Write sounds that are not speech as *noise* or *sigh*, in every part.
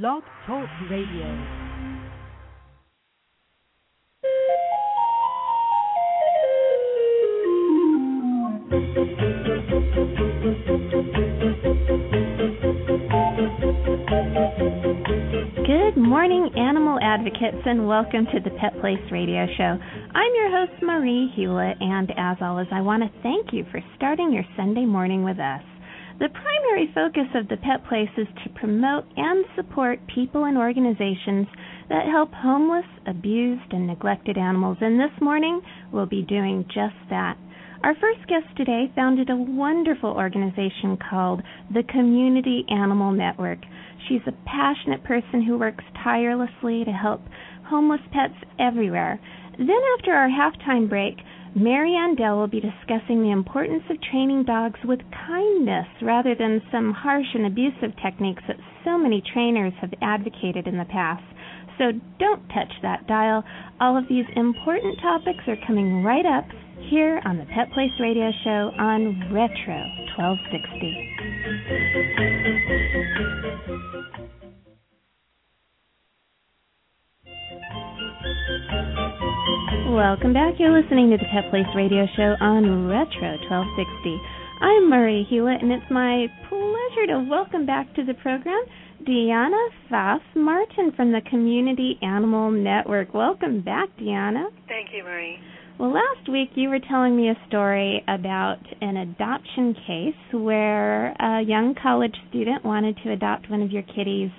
Blog Talk Radio. Good morning, animal advocates, and welcome to the Pet Place Radio Show. I'm your host, Marie Hulett, and as always, I want to thank you for starting your Sunday morning with us. The primary focus of the Pet Place is to promote and support people and organizations that help homeless, abused, and neglected animals, and this morning we'll be doing just that. Our first guest today founded a wonderful organization called the Community Animal Network. She's a passionate person who works tirelessly to help homeless pets everywhere. Then, after our halftime break, Maryanne Dell will be discussing the importance of training dogs with kindness rather than some harsh and abusive techniques that so many trainers have advocated in the past. So don't touch that dial. All of these important topics are coming right up here on the Pet Place Radio Show on Retro 1260. Welcome back. You're listening to the Pet Place Radio Show on Retro 1260. I'm Marie Hulett, and it's my pleasure to welcome back to the program Deana Pfaff Martin from the Community Animal Network. Welcome back, Deana. Thank you, Marie. Well, last week you were telling me a story about an adoption case where a young college student wanted to adopt one of your kitties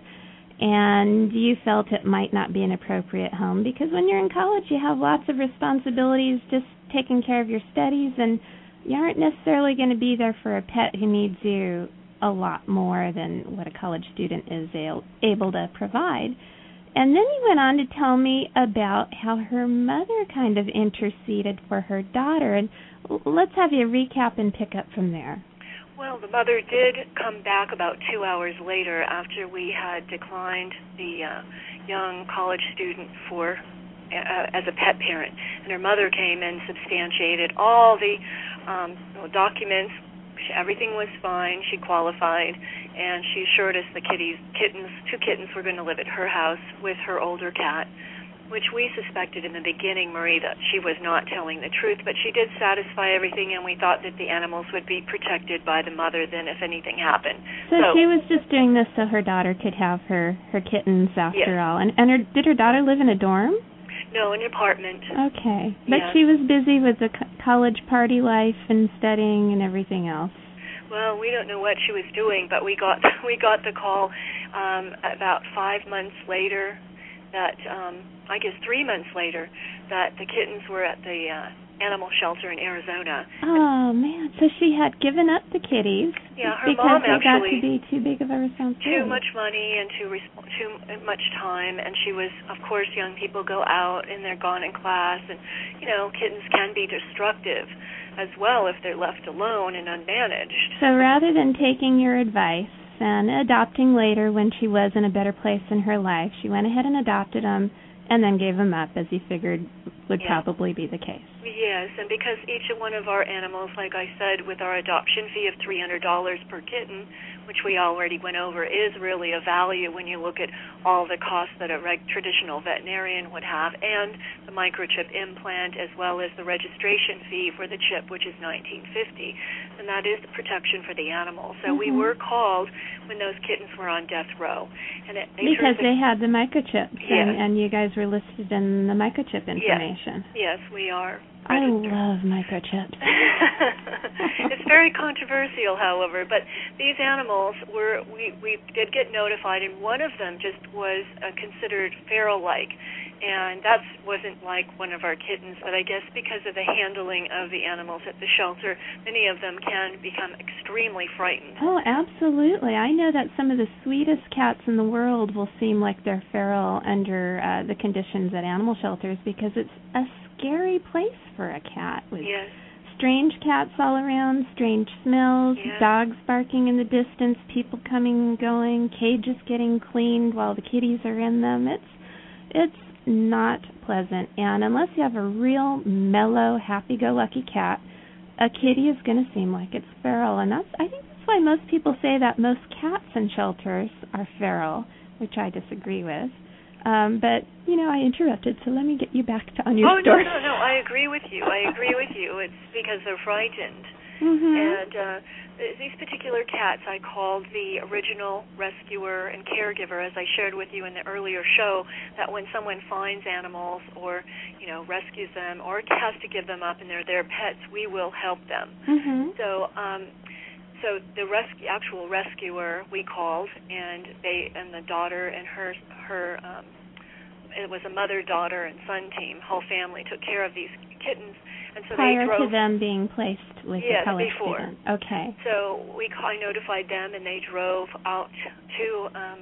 and you felt it might not be an appropriate home because when you're in college you have lots of responsibilities just taking care of your studies and you aren't necessarily going to be there for a pet who needs you a lot more than what a college student is able to provide. And then he went on to tell me about how her mother kind of interceded for her daughter and let's have you recap and pick up from there. Well, the mother did come back about two hours later after we had declined the uh, young college student for uh, as a pet parent, and her mother came and substantiated all the um, documents. Everything was fine. She qualified, and she assured us the kitties, kittens, two kittens, were going to live at her house with her older cat which we suspected in the beginning, Marie, that she was not telling the truth, but she did satisfy everything, and we thought that the animals would be protected by the mother then if anything happened. So, so she was just doing this so her daughter could have her her kittens after yes. all. And and her did her daughter live in a dorm? No, in an apartment. Okay, but she was busy with the co- college party life and studying and everything else. Well, we don't know what she was doing, but we got *laughs* we got the call um about 5 months later that um I guess three months later that the kittens were at the uh, animal shelter in Arizona. Oh man! So she had given up the kitties. Yeah, her because mom they got actually to be too big of a responsibility. Too much money and too res- too much time, and she was, of course, young people go out and they're gone in class, and you know, kittens can be destructive as well if they're left alone and unmanaged. So rather than taking your advice and adopting later when she was in a better place in her life, she went ahead and adopted them and then gave them up as he figured would yeah. probably be the case. Yes, and because each one of our animals, like I said, with our adoption fee of $300 per kitten, which we already went over, is really a value when you look at all the costs that a reg- traditional veterinarian would have, and the microchip implant, as well as the registration fee for the chip, which is 1950, and that is the protection for the animal. So mm-hmm. we were called when those kittens were on death row, and it, because they had the microchips, yes. and, and you guys were listed in the microchip information. Yes, yes we are. I love microchips. *laughs* it's very controversial, however, but these animals were we we did get notified, and one of them just was uh, considered feral-like, and that wasn't like one of our kittens. But I guess because of the handling of the animals at the shelter, many of them can become extremely frightened. Oh, absolutely! I know that some of the sweetest cats in the world will seem like they're feral under uh, the conditions at animal shelters because it's a scary place for a cat with yes. strange cats all around, strange smells, yes. dogs barking in the distance, people coming and going, cages getting cleaned while the kitties are in them. It's it's not pleasant. And unless you have a real mellow, happy-go-lucky cat, a kitty is going to seem like it's feral, and that's I think that's why most people say that most cats in shelters are feral which I disagree with. Um, but you know, I interrupted, so let me get you back to on your oh, story. no, no, no! I agree with you. I agree with you. It's because they're frightened. Mm-hmm. And uh, these particular cats, I called the original rescuer and caregiver, as I shared with you in the earlier show. That when someone finds animals or you know rescues them or has to give them up and they're their pets, we will help them. Mm-hmm. So. um so the rescue, actual rescuer, we called, and they and the daughter and her her um, it was a mother, daughter, and son team. Whole family took care of these kittens, and so Prior they drove. to them being placed with yes, the college before. student. Okay. So we I notified them, and they drove out to um,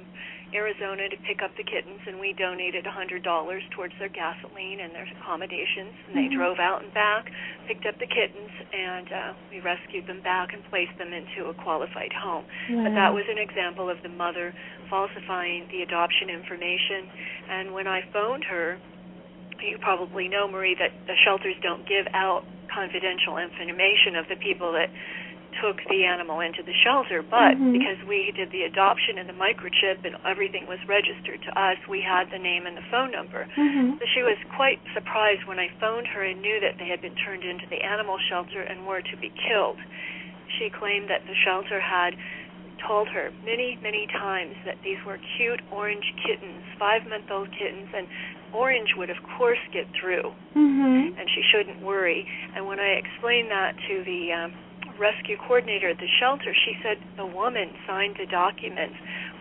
Arizona to pick up the kittens, and we donated a $100 towards their gasoline and their accommodations. And they Mhm. drove out and back, picked up the kittens, and uh, we rescued them back and placed them into a qualified home. Wow. But that was an example of the mother falsifying the adoption information. And when I phoned her, you probably know, Marie, that the shelters don't give out confidential information of the people that took the animal into the shelter, but Mhm. because we did the adoption and the microchip and everything was registered to us, we had the name and the phone number. Mhm. So she was quite surprised when I phoned her and knew that they had been turned into the animal shelter and were to be killed. She claimed that the shelter had told her many, many times that these were cute orange kittens, five month old kittens, and orange would, of course, get through, Mhm. and she shouldn't worry. And when I explained that to the um, rescue coordinator at the shelter, she said the woman signed the documents.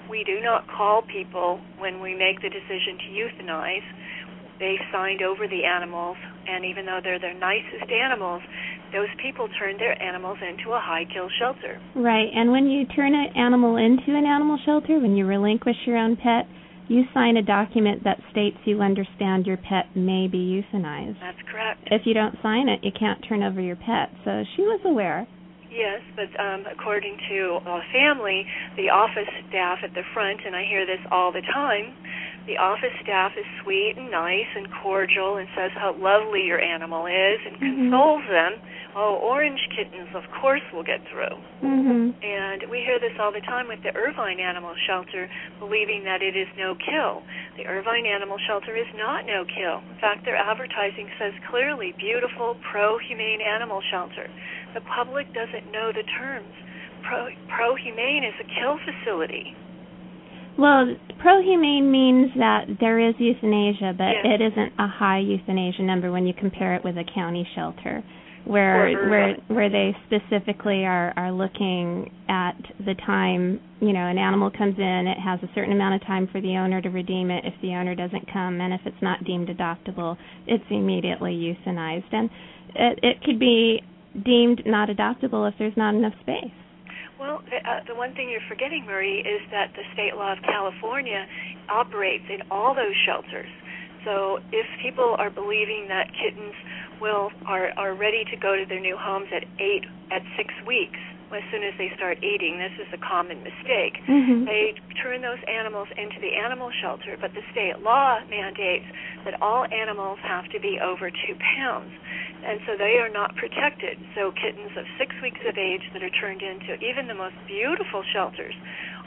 We do not call people when we make the decision to euthanize. They signed over the animals, and even though they're their nicest animals, those people turned their animals into a high kill shelter. Right. And when you turn an animal into an animal shelter, when you relinquish your own pet, you sign a document that states you understand your pet may be euthanized. That's correct. If you don't sign it, you can't turn over your pet. So she was aware. Yes, but um, according to a family, the office staff at the front, and I hear this all the time, the office staff is sweet and nice and cordial and says how lovely your animal is and Mhm. consoles them. Oh, orange kittens, of course, will get through. Mhm. And we hear this all the time with the Irvine Animal Shelter, believing that it is no kill. The Irvine Animal Shelter is not no kill. In fact, their advertising says clearly beautiful, pro humane animal shelter. The public doesn't know the terms. Pro, pro humane is a kill facility. Well, pro-humane means that there is euthanasia, but Yes. it isn't a high euthanasia number when you compare it with a county shelter, where Or where where they specifically are are looking at the time. You know, an animal comes in, it has a certain amount of time for the owner to redeem it. If the owner doesn't come, and if it's not deemed adoptable, it's immediately euthanized, and it it could be deemed not adoptable if there's not enough space. Well, the, uh, the one thing you're forgetting, Marie, is that the state law of California operates in all those shelters. So if people are believing that kittens will are are ready to go to their new homes at eight at six weeks, as soon as they start eating, this is a common mistake. Mhm. They turn those animals into the animal shelter, but the state law mandates that all animals have to be over two pounds. And so they are not protected. So kittens of six weeks of age that are turned into even the most beautiful shelters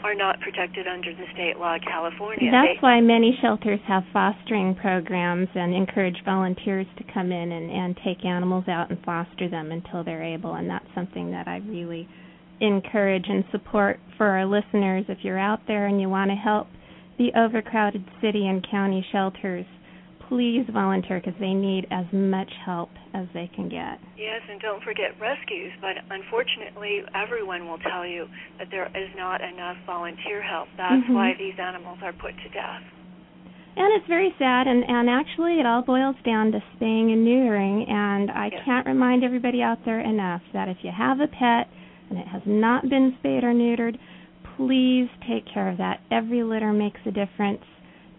are not protected under the state law of California. That's why many shelters have fostering programs and encourage volunteers to come in and, and take animals out and foster them until they're able. And that's something that I really encourage and support for our listeners. If you're out there and you want to help the overcrowded city and county shelters, please volunteer because they need as much help as they can get. Yes, and don't forget rescues. But unfortunately, everyone will tell you that there is not enough volunteer help. That's Mhm. why these animals are put to death. And it's very sad, and, and actually, it all boils down to spaying and neutering. And I Yes. can't remind everybody out there enough that if you have a pet and it has not been spayed or neutered, please take care of that. Every litter makes a difference.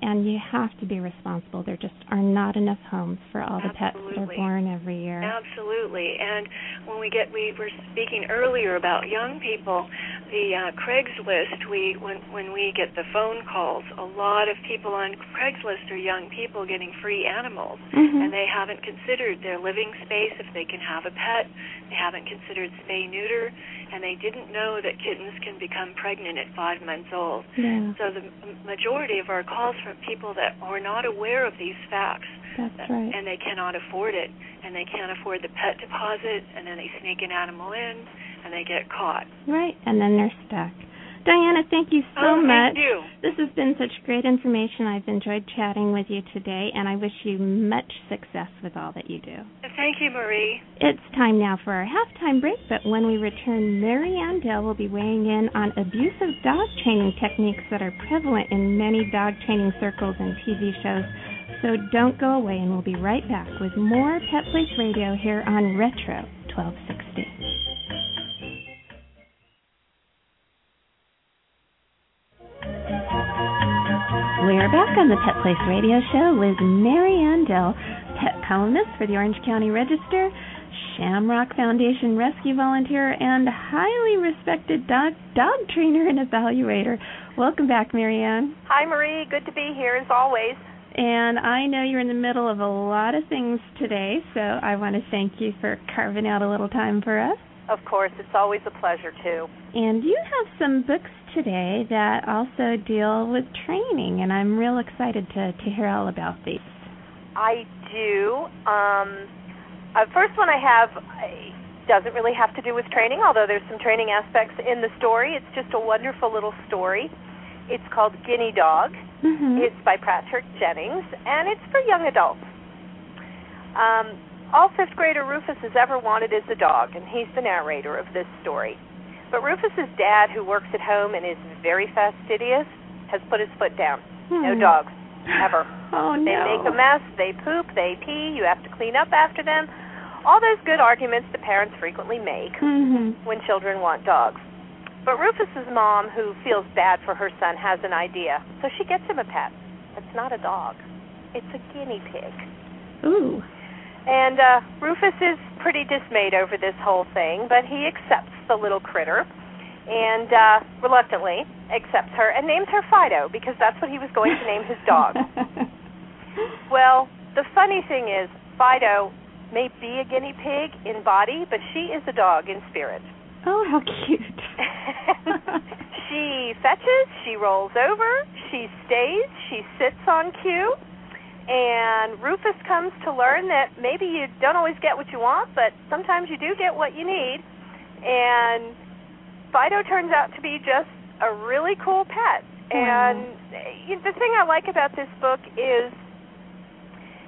And you have to be responsible. There just are not enough homes for all the pets that are born every year. Absolutely. And when we get we were speaking earlier about young people, the uh, Craigslist, we when when we get the phone calls, a lot of people on Craigslist are young people getting free animals mm-hmm. and they haven't considered their living space if they can have a pet. They haven't considered spay neuter and they didn't know that kittens can become pregnant at 5 months old. Yeah. So the majority of our calls from people that are not aware of these facts. That's right. And they cannot afford it, and they can't afford the pet deposit, and then they sneak an animal in, and they get caught. Right, and then they're stuck. Diana, thank you so oh, much. Thank you. This has been such great information. I've enjoyed chatting with you today, and I wish you much success with all that you do. Thank you, Marie. It's time now for our halftime break, but when we return, Maryanne Dell will be weighing in on abusive dog training techniques that are prevalent in many dog training circles and TV shows. So don't go away, and we'll be right back with more Pet Place Radio here on Retro 1260. Back on the Pet Place Radio Show with Maryanne Dell, pet columnist for the Orange County Register, Shamrock Foundation rescue volunteer, and highly respected dog dog trainer and evaluator. Welcome back, Maryanne. Hi, Marie. Good to be here as always. And I know you're in the middle of a lot of things today, so I want to thank you for carving out a little time for us. Of course, it's always a pleasure too. And you have some books today that also deal with training, and I'm real excited to, to hear all about these. I do. Um, uh, first one I have doesn't really have to do with training, although there's some training aspects in the story. It's just a wonderful little story. It's called Guinea Dog. Mm-hmm. It's by Patrick Jennings, and it's for young adults. Um, all fifth grader Rufus has ever wanted is a dog, and he's the narrator of this story. But Rufus's dad, who works at home and is very fastidious, has put his foot down. Hmm. No dogs, ever. *laughs* Oh They no. make a mess, they poop, they pee, you have to clean up after them. All those good arguments the parents frequently make Mm-hmm. when children want dogs. But Rufus's mom, who feels bad for her son, has an idea. So she gets him a pet. It's not a dog. It's a guinea pig. Ooh. And uh, Rufus is pretty dismayed over this whole thing, but he accepts the little critter and uh, reluctantly accepts her and names her Fido because that's what he was going to name his dog. *laughs* well, the funny thing is, Fido may be a guinea pig in body, but she is a dog in spirit. oh, how cute. *laughs* she fetches, she rolls over, she stays, she sits on cue, and Rufus comes to learn that maybe you don't always get what you want, but sometimes you do get what you need. And Fido turns out to be just a really cool pet. And eh, you the thing I like about this book is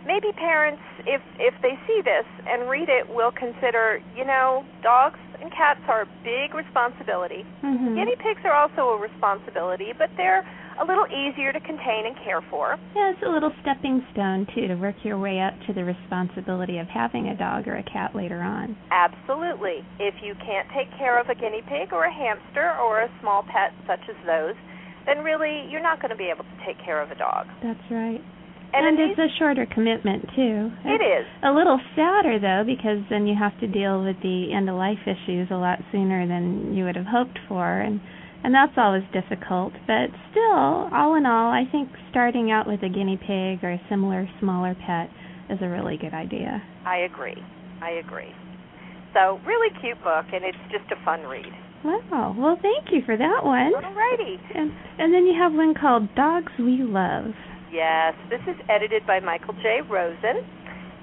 maybe parents, if if they see this and read it, will consider, you know, dogs and cats are a big responsibility. mm-hmm. Guinea pigs are also a responsibility, but they're a little easier to contain and care for. Yeah, it's a little stepping stone too to work your way up to the responsibility of having a dog or a cat later on. Absolutely. If you can't take care of a guinea pig or a hamster or a small pet such as those, then really you're not going to be able to take care of a dog. That's right. And, And, it's a shorter commitment too. it is. A little sadder though, because then you have to deal with the end of life issues a lot sooner than you would have hoped for, and and that's always difficult. But still, all in all, I think starting out with a guinea pig or a similar smaller pet is a really good idea. I agree. I agree. So, really cute book, and it's just a fun read. Wow. Well, thank you for that one. Alrighty. And and then you have one called Dogs We Love. Yes, this is edited by Michael J. Rosen,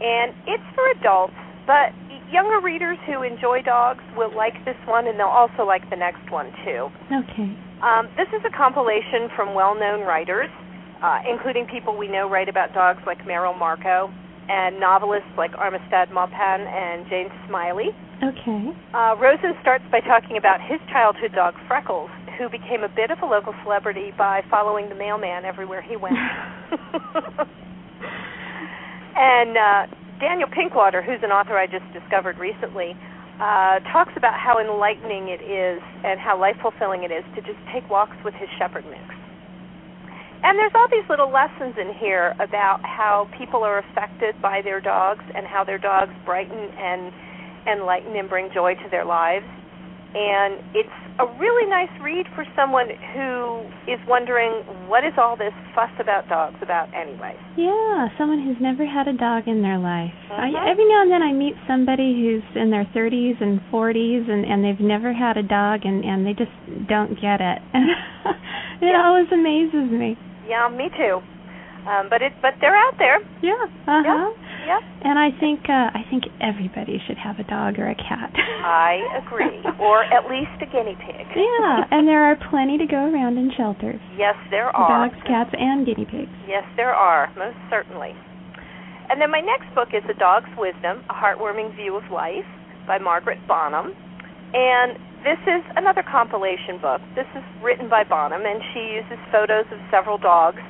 and it's for adults, but younger readers who enjoy dogs will like this one, and they'll also like the next one too. Okay. Um, this is a compilation from well-known writers, uh, including people we know write about dogs like Merrill Markoe, and novelists like Armistead Maupin and Jane Smiley. Okay. Uh, Rosen starts by talking about his childhood dog Freckles, who became a bit of a local celebrity by following the mailman everywhere he went. *laughs* and uh, Daniel Pinkwater, who's an author I just discovered recently, uh, talks about how enlightening it is and how life fulfilling it is to just take walks with his shepherd mix. and there's all these little lessons in here about how people are affected by their dogs and how their dogs brighten and and lighten and bring joy to their lives. And it's a really nice read for someone who is wondering what is all this fuss about dogs about anyway. Yeah, someone who's never had a dog in their life. I, Mhm. every now and then I meet somebody who's in their 30s and 40s and and they've never had a dog and and they just don't get it. *laughs* it Yeah. always amazes me. Yeah, me too. Um, but it but they're out there. Yeah. Uh-huh. Yeah. And I think uh I think everybody should have a dog or a cat. I agree. or at least a guinea pig. yeah, and there are plenty to go around in shelters. Yes, there are. Dogs, cats, and guinea pigs. Yes, there are, most certainly. And then my next book is A Dog's Wisdom, A Heartwarming View of Life by Margaret Bonham. And this is another compilation book. This is written by Bonham, and she uses photos of several dogs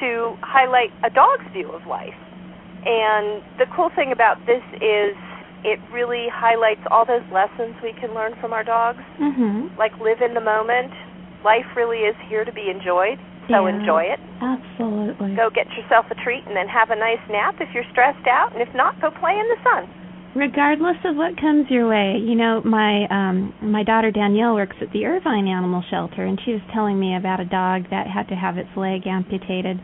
to highlight a dog's view of life. And the cool thing about this is it really highlights all those lessons we can learn from our dogs, Mhm. like live in the moment. Life really is here to be enjoyed, so Yeah. enjoy it Absolutely. go get yourself a treat and then have a nice nap if you're stressed out and if not go play in the sun regardless of what comes your way you know my um my daughter danielle works at the irvine animal shelter and she was telling me about a dog that had to have its leg amputated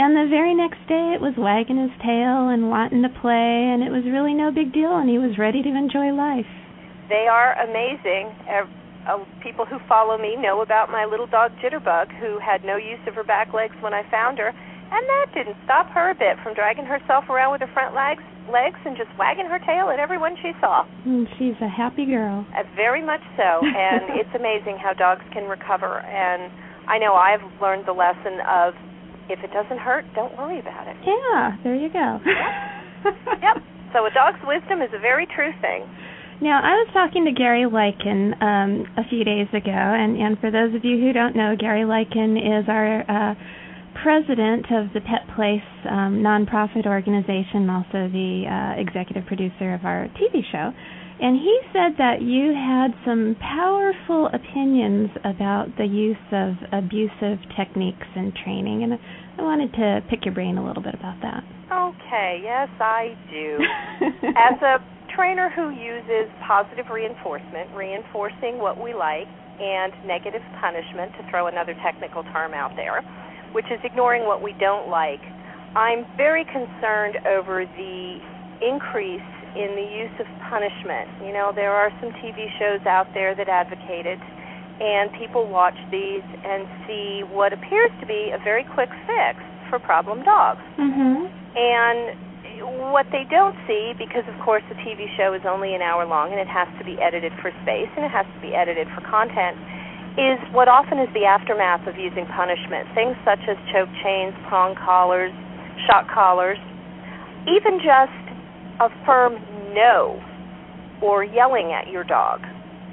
and the very next day it was wagging his tail and wanting to play and it was really no big deal and he was ready to enjoy life. They are amazing. Uh, people who follow me know about my little dog jitterbug who had no use of her back legs when i found her and that didn't stop her a bit from dragging herself around with her front legs legs and just wagging her tail at everyone she saw. And she's a happy girl. Uh, very much so and *laughs* it's amazing how dogs can recover and i know i've learned the lesson of if it doesn't hurt don't worry about it yeah there you go yep. So a dog's wisdom is a very true thing. Now, I was talking to Gary Lycan um, a few days ago, and, and for those of you who don't know, Gary Lycan is our uh, president of the Pet Place um, nonprofit organization, also the uh, executive producer of our TV show. And he said that you had some powerful opinions about the use of abusive techniques in training, and I wanted to pick your brain a little bit about that. Okay, yes, I do. *laughs* As a trainer who uses positive reinforcement, reinforcing what we like, and negative punishment, to throw another technical term out there, which is ignoring what we don't like, I'm very concerned over the increase in the use of punishment. You know, there are some TV shows out there that advocate it, and people watch these and see what appears to be a very quick fix for problem dogs. Mhm. And what they don't see, because of course the TV show is only an hour long and it has to be edited for space and it has to be edited for content, is what often is the aftermath of using punishment. Things such as choke chains, prong collars, shock collars, even just a firm no or yelling at your dog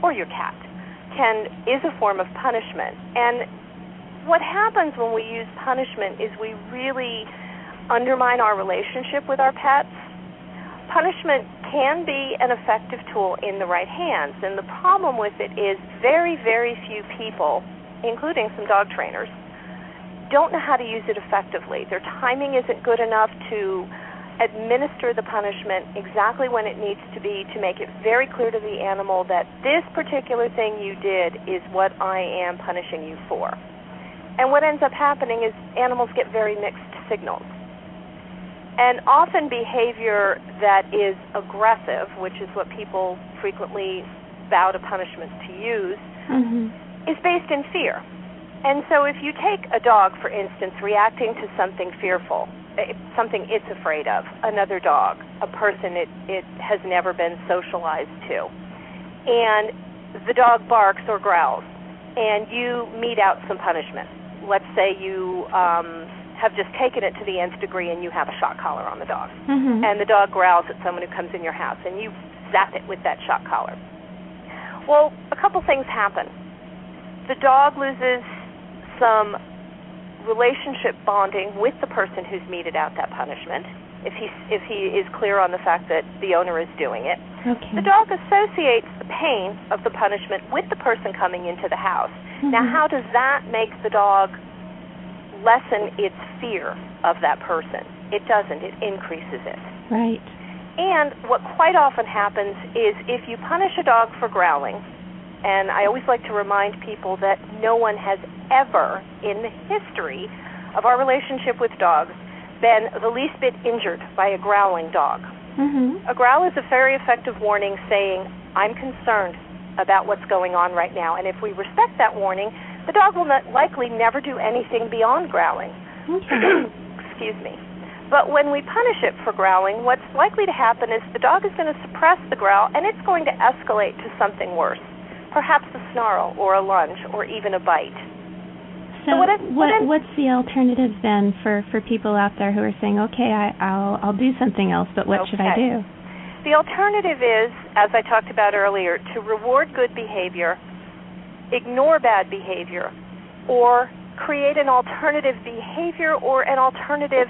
or your cat can is a form of punishment. And what happens when we use punishment is we really undermine our relationship with our pets. Punishment can be an effective tool in the right hands, and the problem with it is very, very few people, including some dog trainers, don't know how to use it effectively. Their timing isn't good enough to administer the punishment exactly when it needs to be to make it very clear to the animal that this particular thing you did is what I am punishing you for. And what ends up happening is animals get very mixed signals. And often behavior that is aggressive, which is what people frequently bow to punishment to use, Mhm. is based in fear. And so if you take a dog, for instance, reacting to something fearful, something it's afraid of, another dog, a person it, it has never been socialized to, and the dog barks or growls, and you mete out some punishment. Let's say you um, have just taken it to the nth degree and you have a shock collar on the dog Mhm. and the dog growls at someone who comes in your house and you zap it with that shock collar. Well, a couple things happen. The dog loses some relationship bonding with the person who's meted out that punishment if he if he is clear on the fact that the owner is doing it. Okay. The dog associates the pain of the punishment with the person coming into the house. Now, Mhm. how does that make the dog lessen its fear of that person. It doesn't. It increases it. Right. And what quite often happens is if you punish a dog for growling, and I always like to remind people that no one has ever in the history of our relationship with dogs been the least bit injured by a growling dog. Mm-hmm. A growl is a very effective warning saying, I'm concerned about what's going on right now. And if we respect that warning, the dog will not likely never do anything beyond growling. Okay. *clears throat* Excuse me. But when we punish it for growling, what's likely to happen is the dog is going to suppress the growl and it's going to escalate to something worse. Perhaps a snarl or a lunge or even a bite. So, So what if- what if- what's the alternative then for for people out there who are saying, okay, I, I'll I'll do something else, but what should I do? The alternative is, as I talked about earlier, to reward good behavior, ignore bad behavior, or create an alternative behavior or an alternative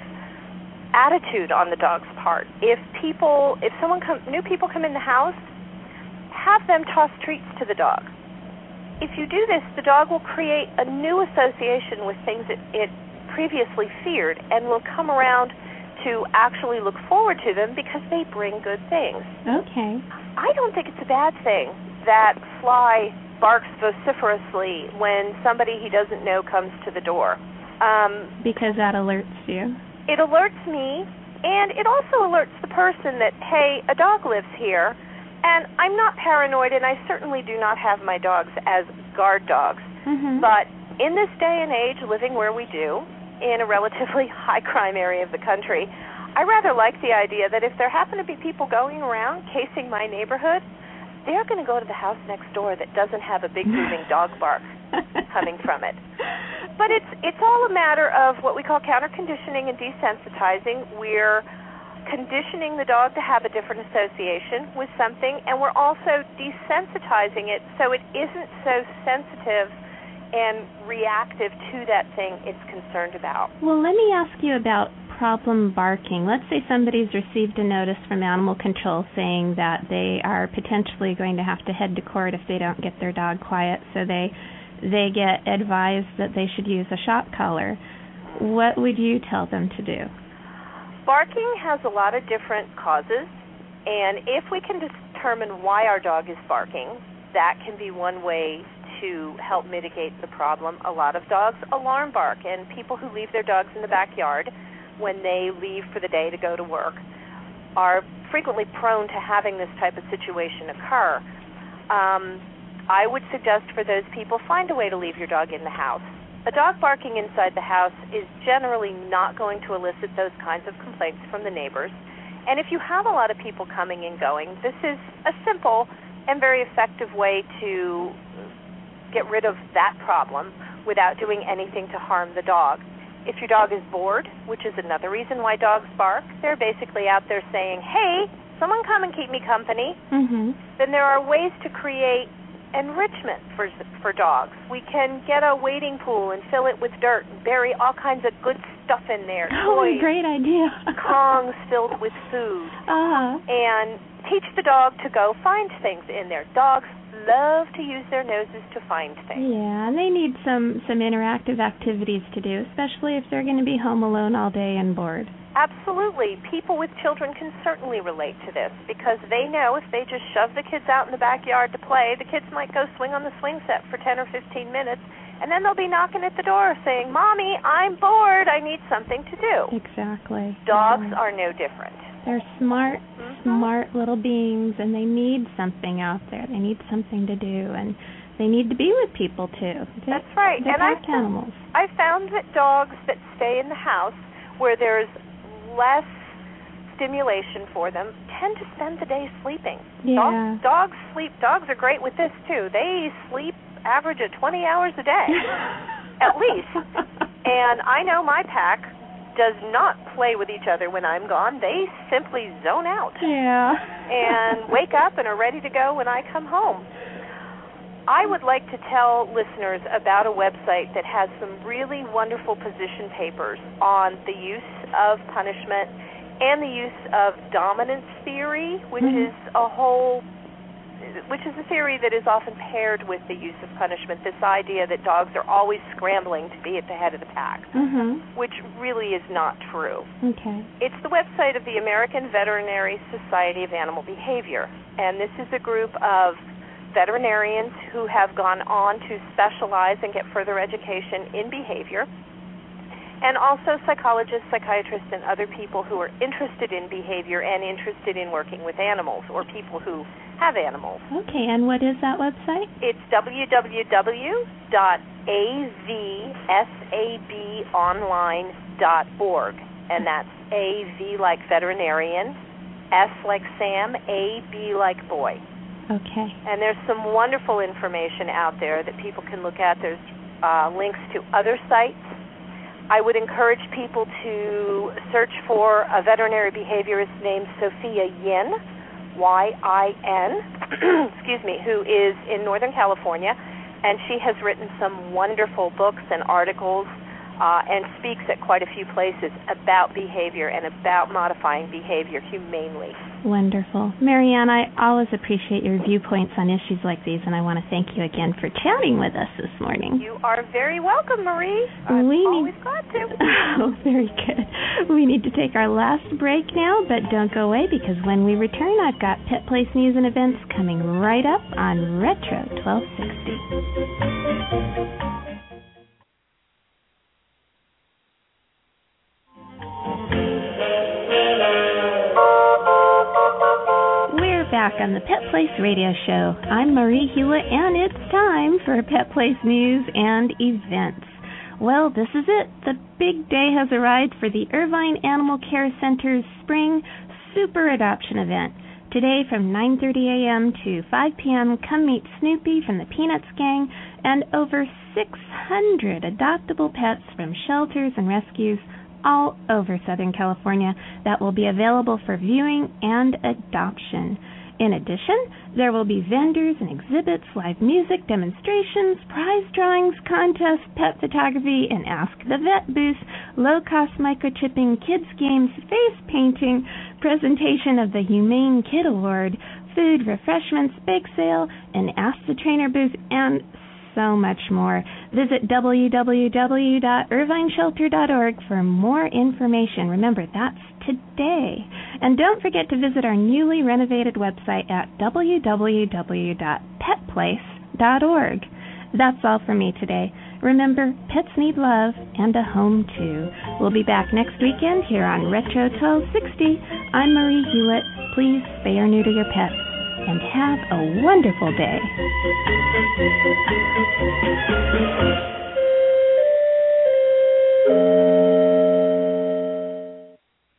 attitude on the dog's part. If people, if someone come, new people come in the house, have them toss treats to the dog. If you do this, the dog will create a new association with things it, it previously feared and will come around to actually look forward to them because they bring good things. Okay. I don't think it's a bad thing that Fly barks vociferously when somebody he doesn't know comes to the door. Um, Because that alerts you. it alerts me, and it also alerts the person that, hey, a dog lives here, and I'm not paranoid, and I certainly do not have my dogs as guard dogs. Mm-hmm. But in this day and age, living where we do, in a relatively *laughs* high crime area of the country, I rather like the idea that if there happen to be people going around casing my neighborhood, they're going to go to the house next door that doesn't have a big *laughs* booming dog bark coming from it. But it's it's all a matter of what we call counter conditioning and desensitizing. We're conditioning the dog to have a different association with something, and we're also desensitizing it so it isn't so sensitive and reactive to that thing it's concerned about. Well, let me ask you about problem barking. Let's say somebody's received a notice from animal control saying that they are potentially going to have to head to court if they don't get their dog quiet, so they they get advised that they should use a shock collar. What would you tell them to do? Barking has a lot of different causes, and if we can determine why our dog is barking, that can be one way to help mitigate the problem. A lot of dogs alarm bark, and people who leave their dogs in the backyard when they leave for the day to go to work are frequently prone to having this type of situation occur. Um, I would suggest for those people find a way to leave your dog in the house. A dog barking inside the house is generally not going to elicit those kinds of complaints from the neighbors. And if you have a lot of people coming and going, this is a simple and very effective way to get rid of that problem without doing anything to harm the dog. If your dog is bored, which is another reason why dogs bark, they're basically out there saying, "Hey, someone come and keep me company." Mhm. Then there are ways to create enrichment for for dogs. We can get a wading pool and fill it with dirt and bury all kinds of good stuff in there. *laughs* Oh, Toys, great idea. *laughs* Kongs filled with food Uh-huh. and teach the dog to go find things in there. Dogs love to use their noses to find things. Yeah, and they need some some interactive activities to do, especially if they're going to be home alone all day and bored. Absolutely. People with children can certainly relate to this because they know if they just shove the kids out in the backyard to play, the kids might go swing on the swing set for 10 or 15 minutes and then they'll be knocking at the door saying, "Mommy, I'm bored. I need something to do." Exactly. Dogs Yeah. are no different. They're smart, Mhm. smart little beings, and they need something out there. They need something to do, and they need to be with people too. They, That's right. They're and I pack animals. I found that dogs that stay in the house where there's less stimulation for them tend to spend the day sleeping. Yeah. Dogs, dogs sleep. Dogs are great with this too. They sleep average of 20 hours a day, *laughs* at least. And I know my pack does not play with each other when I'm gone. They simply zone out yeah. and *laughs* wake up and are ready to go when I come home. I would like to tell listeners about a website that has some really wonderful position papers on the use of punishment and the use of dominance theory, which Mhm. is a whole which is a theory that is often paired with the use of punishment. This idea that dogs are always scrambling to be at the head of the pack, Mhm. which really is not true. Okay. It's the website of the American Veterinary Society of Animal Behavior, and this is a group of veterinarians who have gone on to specialize and get further education in behavior, and also psychologists, psychiatrists, and other people who are interested in behavior and interested in working with animals or people who have animals. Okay, and what is that website? It's www.avsabonline.org, and that's A-V like veterinarian, S like Sam, A-B like boy. Okay. And there's some wonderful information out there that people can look at. There's uh, links to other sites. I would encourage people to search for a veterinary behaviorist named Sophia Yin, Y-I-N, *clears throat* excuse me, who is in Northern California, and she has written some wonderful books and articles uh, and speaks at quite a few places about behavior and about modifying behavior humanely. Wonderful. Maryanne, I always appreciate your viewpoints on issues like these, and I want to thank you again for chatting with us this morning. You are very welcome, Marie. I'm We need- always glad to. *laughs* Oh, very good. We need to take our last break now, but don't go away because when we return, I've got Pet Place news and events coming right up on Retro 1260. Back on the Pet Place Radio Show. I'm Marie Hulett, and it's time for Pet Place news and events. Well, this is it. The big day has arrived for the Irvine Animal Care Center's spring super adoption event. Today from 9:30 a.m. to 5 p.m., come meet Snoopy from the Peanuts gang and over 600 adoptable pets from shelters and rescues all over Southern California that will be available for viewing and adoption. In addition, there will be vendors and exhibits, live music, demonstrations, prize drawings, contests, pet photography, and Ask the Vet booths, low cost microchipping, kids games, face painting, presentation of the Humane Kid Award, food, refreshments, bake sale, an Ask the Trainer booth, and so much more. Visit www.irvineshelter.org for more information. Remember, that's today. And don't forget to visit our newly renovated website at www.petplace.org. That's all for me today. Remember, pets need love and a home too. We'll be back next weekend here on Retro 1260. I'm Marie Hulett. Please spay or neuter your pets and have a wonderful day.